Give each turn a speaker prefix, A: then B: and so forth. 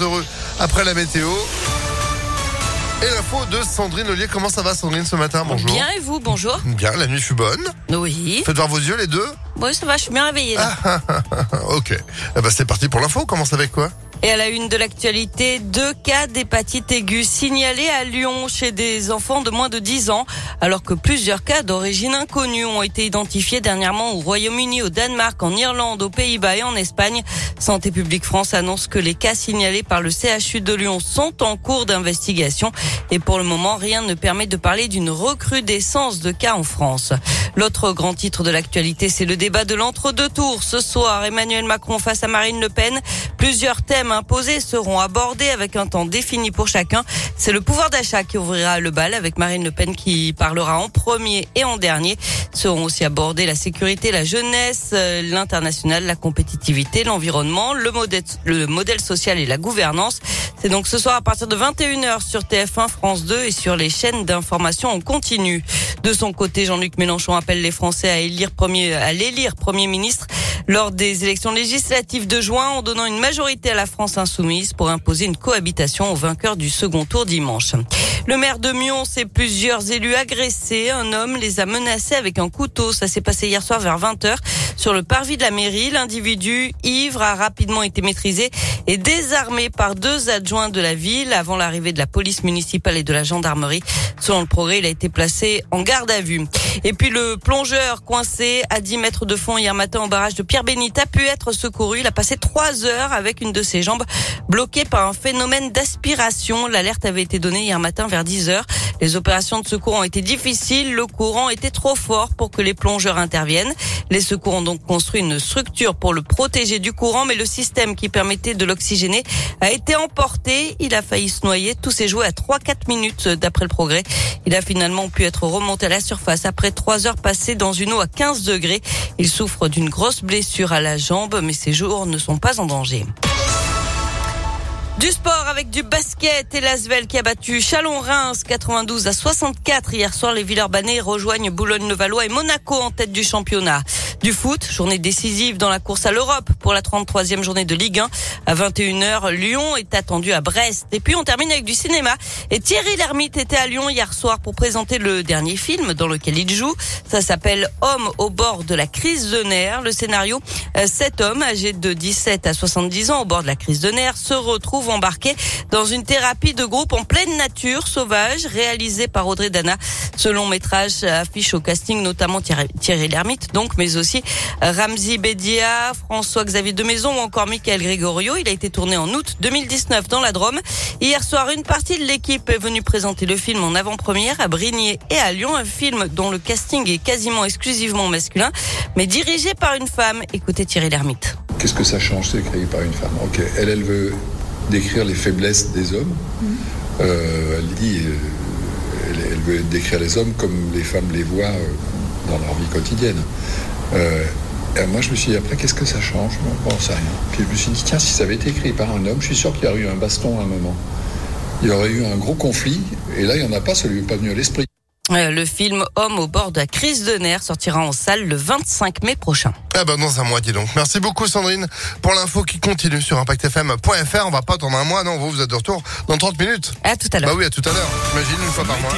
A: heureux après la météo. Et l'info de Sandrine Ollier. Comment ça va Sandrine ce matin? Bonjour.
B: Bien et vous, bonjour.
A: Bien, la nuit fut bonne.
B: Oui.
A: Faites voir vos yeux les deux.
B: Oui, ça va, je suis bien réveillée là.
A: ok. Eh ben, c'est parti pour l'info. On commence avec quoi?
B: Et à la une de l'actualité, deux cas d'hépatite aiguë signalés à Lyon chez des enfants de moins de 10 ans, alors que plusieurs cas d'origine inconnue ont été identifiés dernièrement au Royaume-Uni, au Danemark, en Irlande, aux Pays-Bas et en Espagne. Santé publique France annonce que les cas signalés par le CHU de Lyon sont en cours d'investigation et pour le moment, rien ne permet de parler d'une recrudescence de cas en France. L'autre grand titre de l'actualité, c'est le débat de l'entre-deux tours. Ce soir, Emmanuel Macron face à Marine Le Pen. Plusieurs thèmes imposés seront abordés avec un temps défini pour chacun. C'est le pouvoir d'achat qui ouvrira le bal avec Marine Le Pen qui parlera en premier et en dernier. Seront aussi abordés la sécurité, la jeunesse, euh, l'international, la compétitivité, l'environnement, le modèle, le modèle social et la gouvernance. C'est donc ce soir à partir de 21h sur TF1, France 2 et sur les chaînes d'information en continu. De son côté, Jean-Luc Mélenchon appelle les Français à élire premier, à l'élire premier ministre lors des élections législatives de juin en donnant une majorité à la France insoumise pour imposer une cohabitation au vainqueur du second tour dimanche. Le maire de Mion et plusieurs élus agressés. Un homme les a menacés avec un couteau. Ça s'est passé hier soir vers 20h sur le parvis de la mairie. L'individu ivre a rapidement été maîtrisé et désarmé par deux adjoints de la ville avant l'arrivée de la police municipale et de la gendarmerie. Selon le progrès, il a été placé en garde à vue. Et puis le plongeur coincé à 10 mètres de fond hier matin au barrage de Pierre Bénite a pu être secouru. Il a passé trois heures avec une de ses jambes bloquée par un phénomène d'aspiration. L'alerte avait été donnée hier matin vers 10 heures. Les opérations de secours ont été difficiles. Le courant était trop fort pour que les plongeurs interviennent. Les secours donc construit une structure pour le protéger du courant, mais le système qui permettait de l'oxygéner a été emporté. Il a failli se noyer. Tout s'est joué à 3-4 minutes d'après le progrès. Il a finalement pu être remonté à la surface après trois heures passées dans une eau à 15 degrés. Il souffre d'une grosse blessure à la jambe, mais ses jours ne sont pas en danger. Du sport avec du basket et l'Asvel qui a battu Chalon-Reims 92 à 64 hier soir. Les Villeurbanais rejoignent Boulogne-le-Valois et Monaco en tête du championnat. Du foot, journée décisive dans la course à l'Europe pour la 33e journée de Ligue 1. À 21h, Lyon est attendu à Brest. Et puis on termine avec du cinéma. Et Thierry Lhermitte était à Lyon hier soir pour présenter le dernier film dans lequel il joue. Ça s'appelle Homme au bord de la crise de nerfs. Le scénario, cet homme âgé de 17 à 70 ans au bord de la crise de nerfs se retrouve embarqué dans une thérapie de groupe en pleine nature sauvage réalisée par Audrey Dana. Ce long métrage affiche au casting notamment Thierry, Thierry Lhermitte, donc, mais aussi Ramzi Bedia, François-Xavier Demaison ou encore Michael Gregorio. Il a été tourné en août 2019 dans la Drôme. Hier soir, une partie de l'équipe est venue présenter le film en avant-première à Brigné et à Lyon, un film dont le casting est quasiment exclusivement masculin, mais dirigé par une femme. Écoutez Thierry Lhermitte.
C: Qu'est-ce que ça change, c'est créé par une femme? Ok, elle, elle veut décrire les faiblesses des hommes. Euh, elle dit, euh, elle, elle veut décrire les hommes comme les femmes les voient euh, dans leur vie quotidienne. Euh, et moi, je me suis dit, après, qu'est-ce que ça change? Bon, bon, ça rien. Puis je me suis dit, tiens, si ça avait été écrit par un homme, je suis sûr qu'il y aurait eu un baston à un moment. Il y aurait eu un gros conflit, et là, il n'y en a pas, ça lui est pas venu à l'esprit.
B: Euh, Le film Homme au bord de la crise de nerfs sortira en salle le 25 mai prochain.
A: Ah ben dans un mois, dis donc. Merci beaucoup Sandrine pour l'info qui continue sur impactfm.fr. On va pas attendre un mois, non, vous, vous êtes de retour dans 30 minutes.
B: À tout à l'heure.
A: Bah oui, à tout à l'heure. J'imagine une fois par mois.